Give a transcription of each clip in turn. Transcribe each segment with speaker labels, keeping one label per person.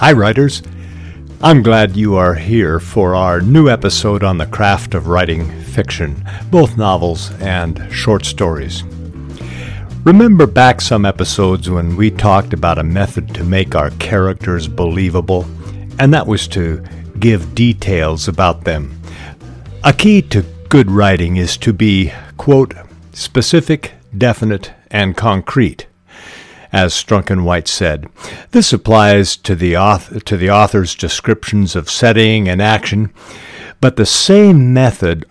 Speaker 1: Hi, writers. I'm glad you are here for our new episode on the craft of writing fiction, both novels and short stories. Remember back some episodes when we talked about a method to make our characters believable, and that was to give details about them. A key to good writing is to be, quote, specific, definite, and concrete as Strunk and White said. This applies to the, author, to the author's descriptions of setting and action, but the same method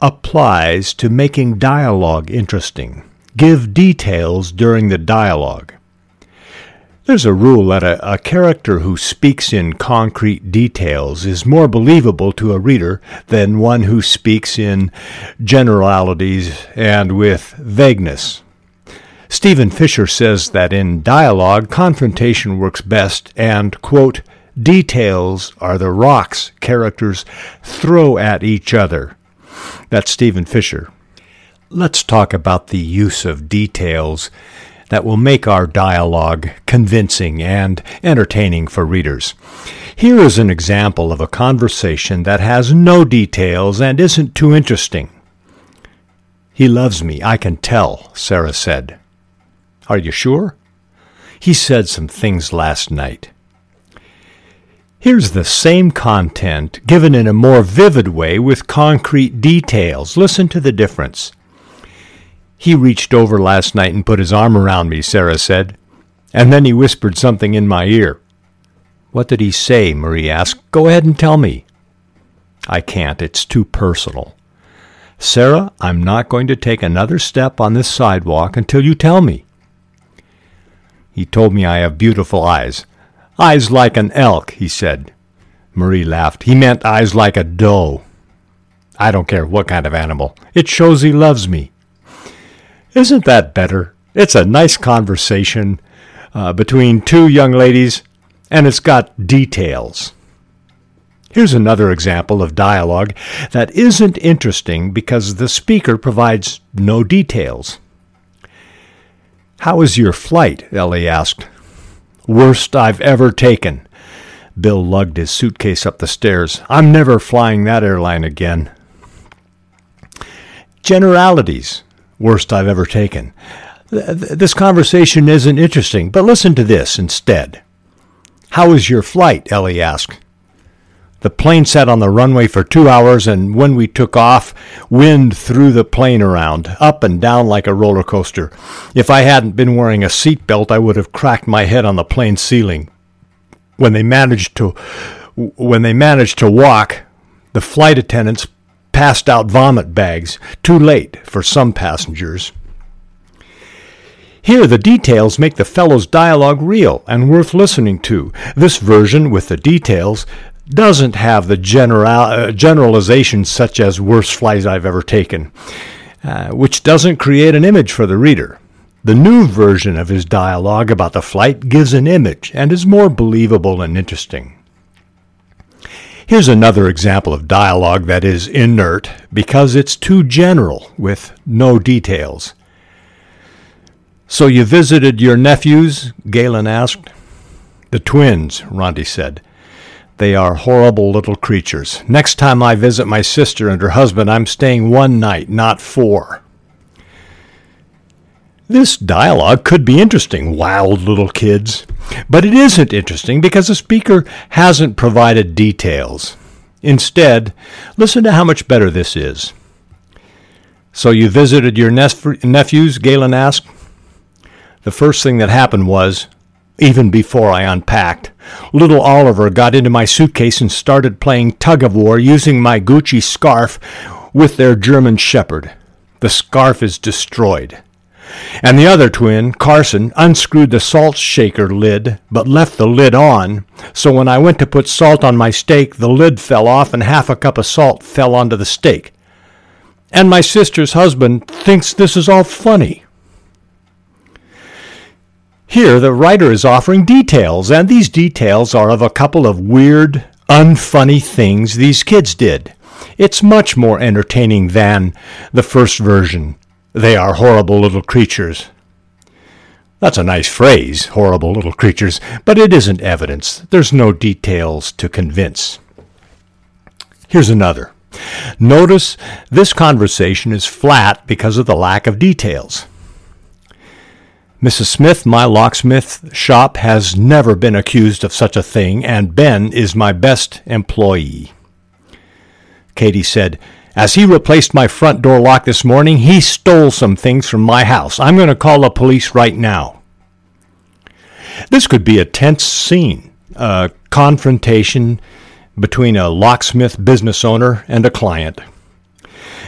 Speaker 1: applies to making dialogue interesting. Give details during the dialogue. There's a rule that a, a, character who speaks in concrete details is more believable to a reader than one who speaks in generalities and with vagueness. Stephen Fisher says that in dialogue, confrontation works best, and, quote, details are the rocks characters throw at each other. That's Stephen Fisher. Let's talk about the use of details that will make our dialogue convincing and entertaining for readers. Here is an example of a conversation that has no details and isn't too interesting. He loves me, I can tell, Sarah said. Are you sure? He said some things last night. Here's the same content given in a more vivid way with concrete details. Listen to the difference. He reached over last night and put his arm around me, Sarah said, and then he whispered something in my ear. What did he say? Marie asked. Go ahead and tell me. I can't. It's too personal. Sarah, I'm not going to take another step on this sidewalk until you tell me. He told me I have beautiful eyes. Eyes like an elk, he said. Marie laughed. He meant eyes like a doe. I don't care what kind of animal. It shows he loves me. Isn't that better? It's a nice conversation uh, between two young ladies, and it's got details. Here's another example of dialogue that isn't interesting because the speaker provides no details. How was your flight? Ellie asked. Worst I've ever taken. Bill lugged his suitcase up the stairs. I'm never flying that airline again. Generalities. Worst I've ever taken. This conversation isn't interesting, but listen to this instead. How was your flight? Ellie asked. The plane sat on the runway for two hours, and when we took off, wind threw the plane around, up and down like a roller coaster. If I hadn't been wearing a seat belt, I would have cracked my head on the plane ceiling. When they managed to, when they managed to walk, the flight attendants passed out vomit bags, too late for some passengers. Here, the details make the fellow's dialogue real and worth listening to. This version, with the details, doesn't have the general, uh, generalizations such as worst flights I've ever taken, uh, which doesn't create an image for the reader. The new version of his dialogue about the flight gives an image and is more believable and interesting. Here's another example of dialogue that is inert because it's too general with no details. So you visited your nephews? Galen asked. The twins, Ronti said. They are horrible little creatures. Next time I visit my sister and her husband, I'm staying one night, not four. This dialogue could be interesting, wild little kids, but it isn't interesting because the speaker hasn't provided details. Instead, listen to how much better this is. So you visited your nephews? Galen asked. The first thing that happened was even before I unpacked. Little Oliver got into my suitcase and started playing tug of war using my Gucci scarf with their German shepherd. The scarf is destroyed. And the other twin, Carson, unscrewed the salt shaker lid, but left the lid on, so when I went to put salt on my steak, the lid fell off and half a cup of salt fell onto the steak. And my sister's husband thinks this is all funny. Here, the writer is offering details, and these details are of a couple of weird, unfunny things these kids did. It's much more entertaining than the first version. They are horrible little creatures. That's a nice phrase, horrible little creatures, but it isn't evidence. There's no details to convince. Here's another. Notice this conversation is flat because of the lack of details. Mrs. Smith, my locksmith shop has never been accused of such a thing, and Ben is my best employee. Katie said, As he replaced my front door lock this morning, he stole some things from my house. I'm going to call the police right now. This could be a tense scene, a confrontation between a locksmith business owner and a client.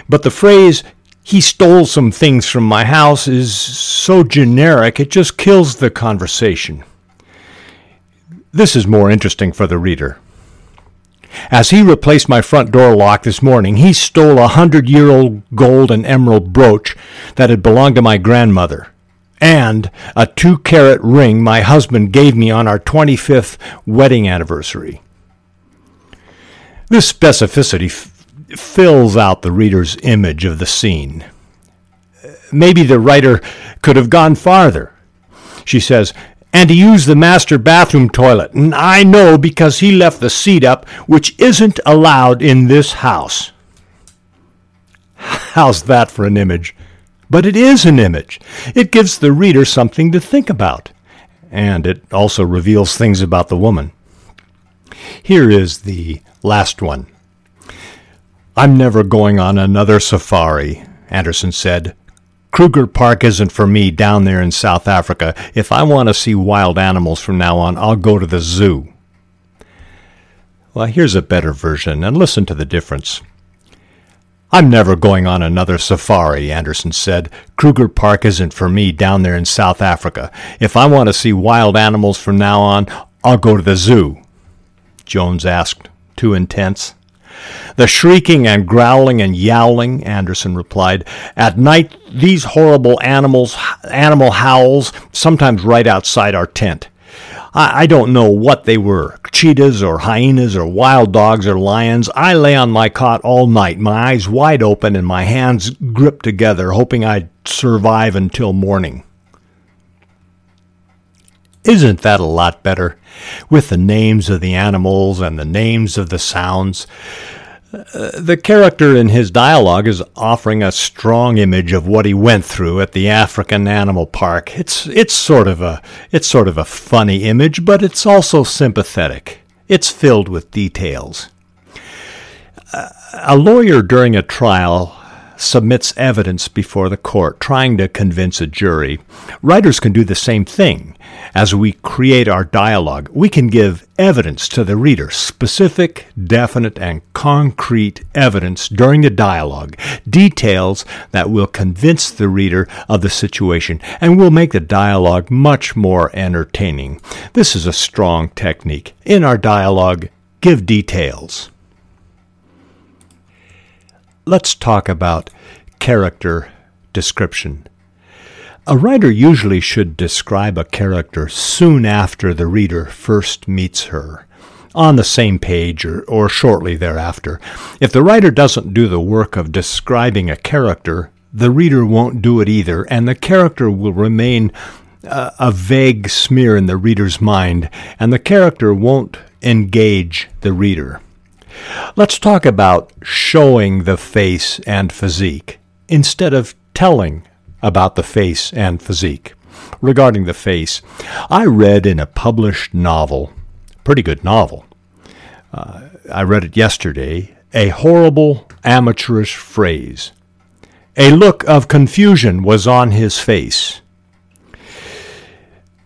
Speaker 1: But the phrase, he stole some things from my house, is so generic it just kills the conversation. This is more interesting for the reader. As he replaced my front door lock this morning, he stole a hundred year old gold and emerald brooch that had belonged to my grandmother, and a two carat ring my husband gave me on our 25th wedding anniversary. This specificity fills out the reader's image of the scene. Maybe the writer could have gone farther. She says, and he used the master bathroom toilet, and I know because he left the seat up, which isn't allowed in this house. How's that for an image? But it is an image. It gives the reader something to think about, and it also reveals things about the woman. Here is the Last one. I'm never going on another safari, Anderson said. Kruger Park isn't for me down there in South Africa. If I want to see wild animals from now on, I'll go to the zoo. Well, here's a better version, and listen to the difference. I'm never going on another safari, Anderson said. Kruger Park isn't for me down there in South Africa. If I want to see wild animals from now on, I'll go to the zoo. Jones asked too intense. The shrieking and growling and yowling, Anderson replied. At night, these horrible animals, animal howls, sometimes right outside our tent. I, I don't know what they were cheetahs or hyenas or wild dogs or lions. I lay on my cot all night, my eyes wide open and my hands gripped together, hoping I'd survive until morning. Isn't that a lot better? With the names of the animals and the names of the sounds. Uh, the character in his dialogue is offering a strong image of what he went through at the African Animal Park. It's it's sort of a it's sort of a funny image, but it's also sympathetic. It's filled with details. Uh, a lawyer during a trial submits evidence before the court, trying to convince a jury. Writers can do the same thing. As we create our dialogue, we can give evidence to the reader, specific, definite, and concrete evidence during the dialogue, details that will convince the reader of the situation and will make the dialogue much more entertaining. This is a strong technique. In our dialogue, give details let's talk about character description. A writer usually should describe a character soon after the reader first meets her, on the same page or, or shortly thereafter. If the writer doesn't do the work of describing a character, the reader won't do it either, and the character will remain a vague smear in the reader's mind, and the character won't engage the reader. Let's talk about showing the face and physique instead of telling about the face and physique. Regarding the face, I read in a published novel, pretty good novel, uh, I read it yesterday, a horrible amateurish phrase. A look of confusion was on his face.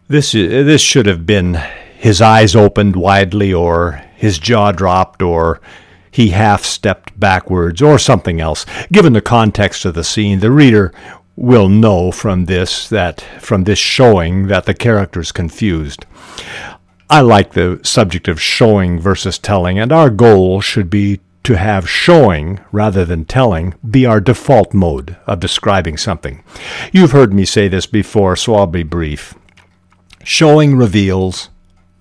Speaker 1: This, this should have been his eyes opened widely or his jaw dropped or he half stepped backwards or something else. Given the context of the scene, the reader will know from this that from this showing that the character is confused. I like the subject of showing versus telling, and our goal should be to have showing rather than telling be our default mode of describing something. You've heard me say this before, so I'll be brief. Showing reveals,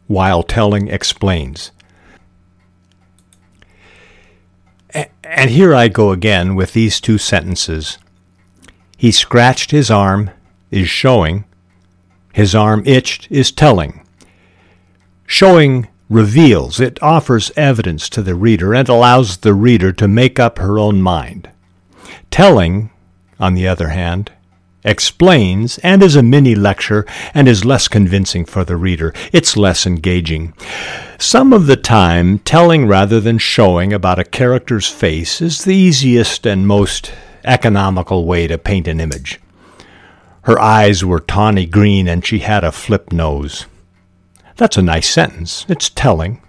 Speaker 1: while telling explains. And here I go again with these two sentences. He scratched his arm, is showing. his arm itched is telling. Showing reveals, it offers evidence to the reader and allows the reader to make up her own mind. Telling, on the other hand, explains and is a mini lecture and is less convincing for the reader. It's less engaging. Some of the time, telling rather than showing about a character's face is the easiest and most economical way to paint an image. Her eyes were tawny green and she had a flip nose. That's a nice sentence. It's telling.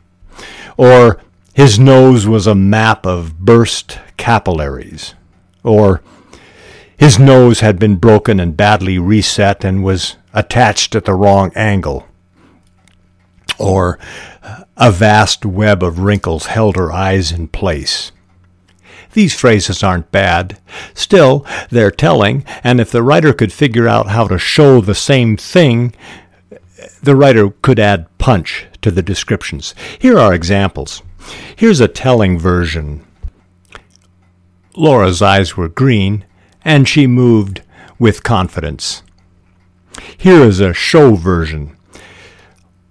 Speaker 1: Or, his nose was a map of burst capillaries. Or, his nose had been broken and badly reset and was attached at the wrong angle. Or, a vast web of wrinkles held her eyes in place. These phrases aren't bad. Still, they're telling, and if the writer could figure out how to show the same thing, the writer could add punch to the descriptions. Here are examples. Here's a telling version. Laura's eyes were green, and she moved with confidence. Here is a show version.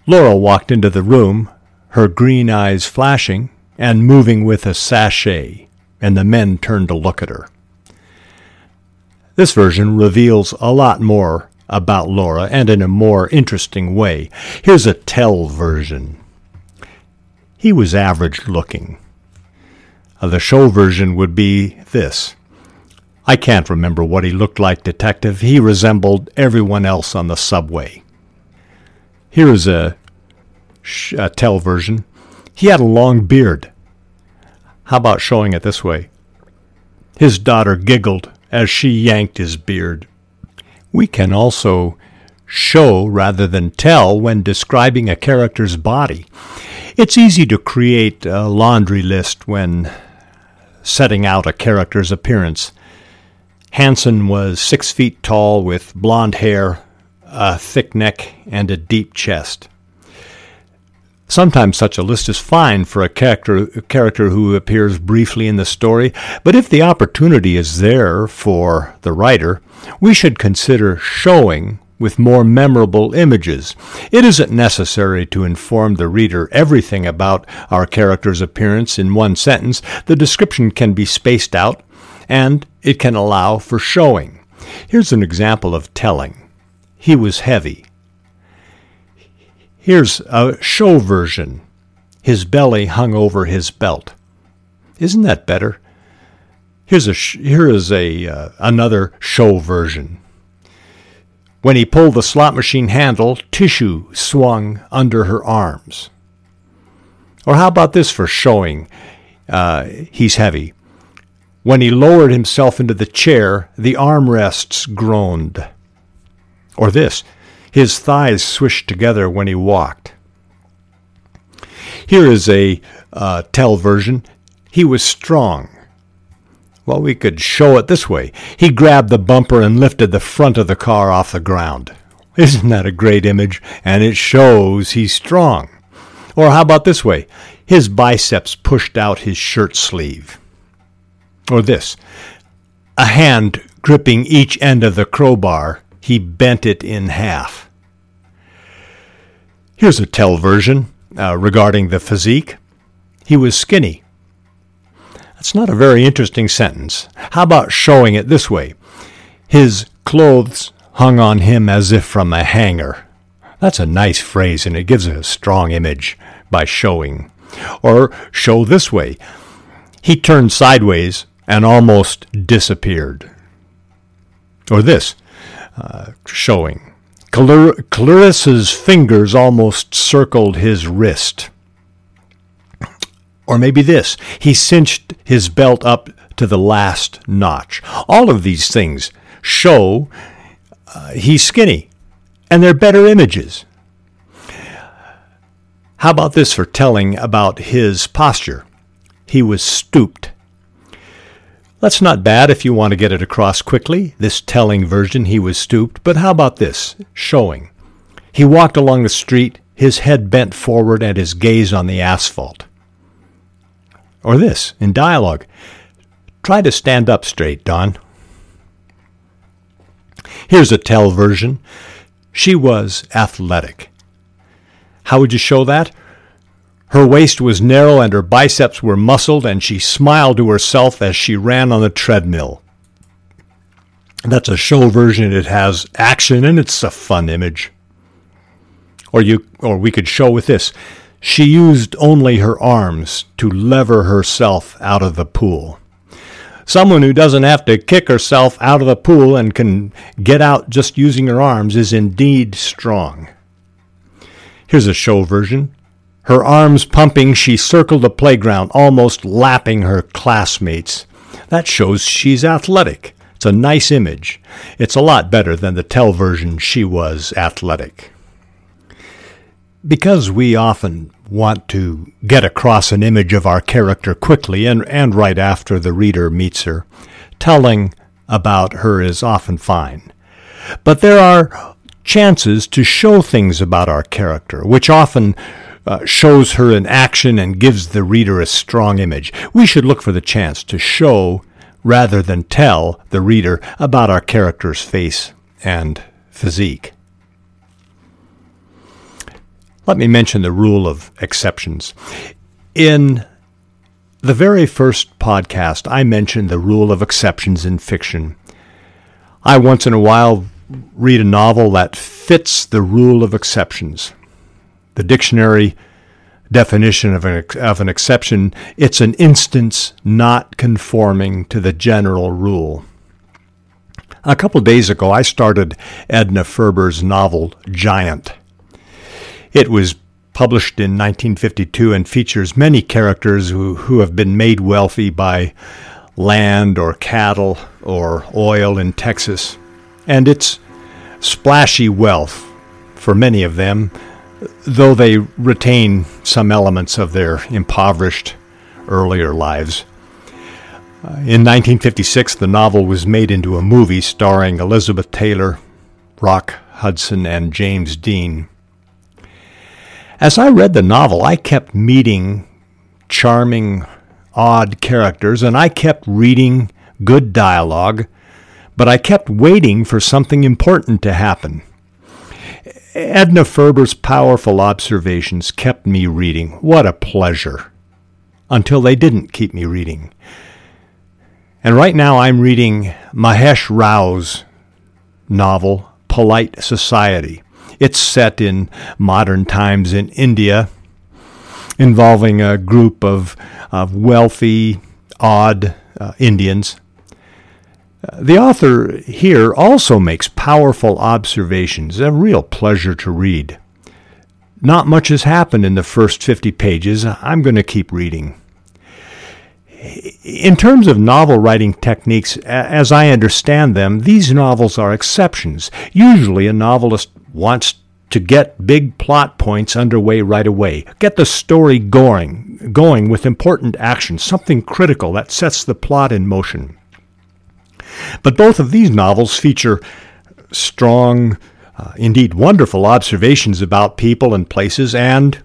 Speaker 1: Laura walked into the room, her green eyes flashing and moving with a sashay, and the men turned to look at her. This version reveals a lot more about Laura and in a more interesting way. Here's a tell version. He was average looking. Uh, the show version would be this. I can't remember what he looked like, detective. He resembled everyone else on the subway. Here is a, sh- a tell version. He had a long beard. How about showing it this way? His daughter giggled as she yanked his beard. We can also show rather than tell when describing a character's body. It's easy to create a laundry list when setting out a character's appearance. Hansen was six feet tall with blond hair, a thick neck, and a deep chest. Sometimes such a list is fine for a character, character who appears briefly in the story, but if the opportunity is there for the writer, we should consider showing with more memorable images. It isn't necessary to inform the reader everything about our character's appearance in one sentence. The description can be spaced out, and it can allow for showing. Here's an example of telling. He was heavy. Here's a show version. His belly hung over his belt. Isn't that better? Here's a here is a uh, another show version. When he pulled the slot machine handle, tissue swung under her arms. Or how about this for showing uh, he's heavy? When he lowered himself into the chair, the armrests groaned. Or this, his thighs swished together when he walked. Here is a uh, tell version. He was strong. Well, we could show it this way. He grabbed the bumper and lifted the front of the car off the ground. Isn't that a great image? And it shows he's strong. Or how about this way? His biceps pushed out his shirt sleeve. Or this a hand gripping each end of the crowbar he bent it in half. Here's a tell version uh, regarding the physique. He was skinny. That's not a very interesting sentence. How about showing it this way? His clothes hung on him as if from a hanger. That's a nice phrase, and it gives a strong image by showing. Or show this way. He turned sideways and almost disappeared. Or this uh, showing. Clarissa's fingers almost circled his wrist. Or maybe this he cinched his belt up to the last notch. All of these things show uh, he's skinny, and they're better images. How about this for telling about his posture? He was stooped. That's not bad if you want to get it across quickly. This telling version, he was stooped. But how about this? Showing. He walked along the street, his head bent forward and his gaze on the asphalt. Or this, in dialogue. Try to stand up straight, Don. Here's a tell version. She was athletic. How would you show that? Her waist was narrow and her biceps were muscled, and she smiled to herself as she ran on the treadmill. That's a show version. It has action and it's a fun image. Or you or we could show with this. She used only her arms to lever herself out of the pool. Someone who doesn't have to kick herself out of the pool and can get out just using her arms is indeed strong. Here's a show version. Her arms pumping, she circled the playground, almost lapping her classmates. That shows she's athletic. It's a nice image. It's a lot better than the tell version she was athletic. Because we often want to get across an image of our character quickly and, and right after the reader meets her, telling about her is often fine. But there are chances to show things about our character, which often uh, shows her in action and gives the reader a strong image. We should look for the chance to show rather than tell the reader about our character's face and physique. Let me mention the rule of exceptions. In the very first podcast, I mentioned the rule of exceptions in fiction. I once in a while read a novel that fits the rule of exceptions. The dictionary definition of an, of an exception, it's an instance not conforming to the general rule. A couple days ago, I started Edna Ferber's novel Giant. It was published in 1952 and features many characters who, who have been made wealthy by land or cattle or oil in Texas. And it's splashy wealth for many of them, though they retain some elements of their impoverished earlier lives. Uh, in 1956, the novel was made into a movie starring Elizabeth Taylor, Rock Hudson, and James Dean. As I read the novel, I kept meeting charming, odd characters, and I kept reading good dialogue, but I kept waiting for something important to happen. Edna Ferber's powerful observations kept me reading. What a pleasure! Until they didn't keep me reading. And right now I'm reading Mahesh Rao's novel, Polite Society. It's set in modern times in India, involving a group of, of wealthy, odd uh, Indians. The author here also makes powerful observations, a real pleasure to read. Not much has happened in the first 50 pages. I'm going to keep reading. In terms of novel writing techniques, as I understand them, these novels are exceptions. Usually, a novelist wants to get big plot points underway right away, get the story going, going with important action, something critical that sets the plot in motion. But both of these novels feature strong, uh, indeed wonderful observations about people and places and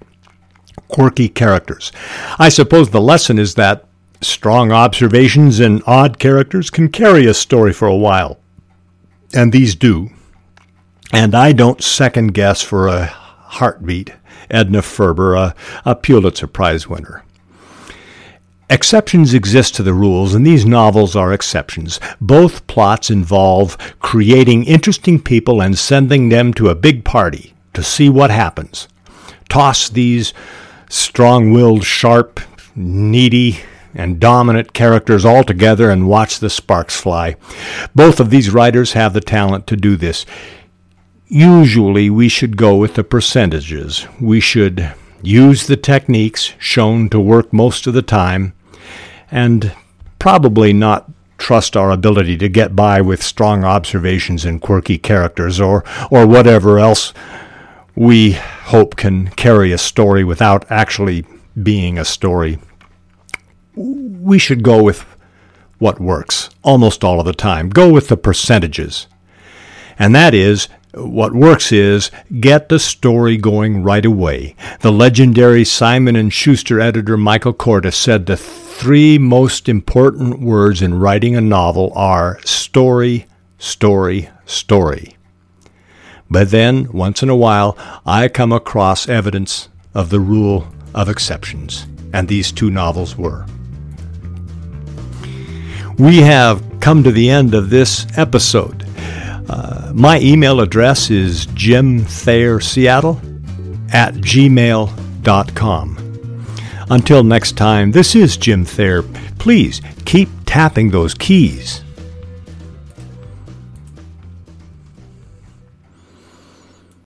Speaker 1: quirky characters. I suppose the lesson is that strong observations and odd characters can carry a story for a while. And these do. And I don't second guess for a heartbeat Edna Ferber, a, a Pulitzer Prize winner. Exceptions exist to the rules, and these novels are exceptions. Both plots involve creating interesting people and sending them to a big party to see what happens. Toss these strong willed, sharp, needy, and dominant characters all together and watch the sparks fly. Both of these writers have the talent to do this. Usually, we should go with the percentages. We should use the techniques shown to work most of the time, and probably not trust our ability to get by with strong observations and quirky characters or, or whatever else we hope can carry a story without actually being a story. We should go with what works almost all of the time. Go with the percentages. And that is what works is get the story going right away. The legendary Simon and Schuster editor Michael Korda said the three most important words in writing a novel are story, story, story. But then, once in a while, I come across evidence of the rule of exceptions, and these two novels were. We have come to the end of this episode. Uh, my email address is jimthayerseattle at gmail.com. Until next time, this is Jim Thayer. Please keep tapping those keys.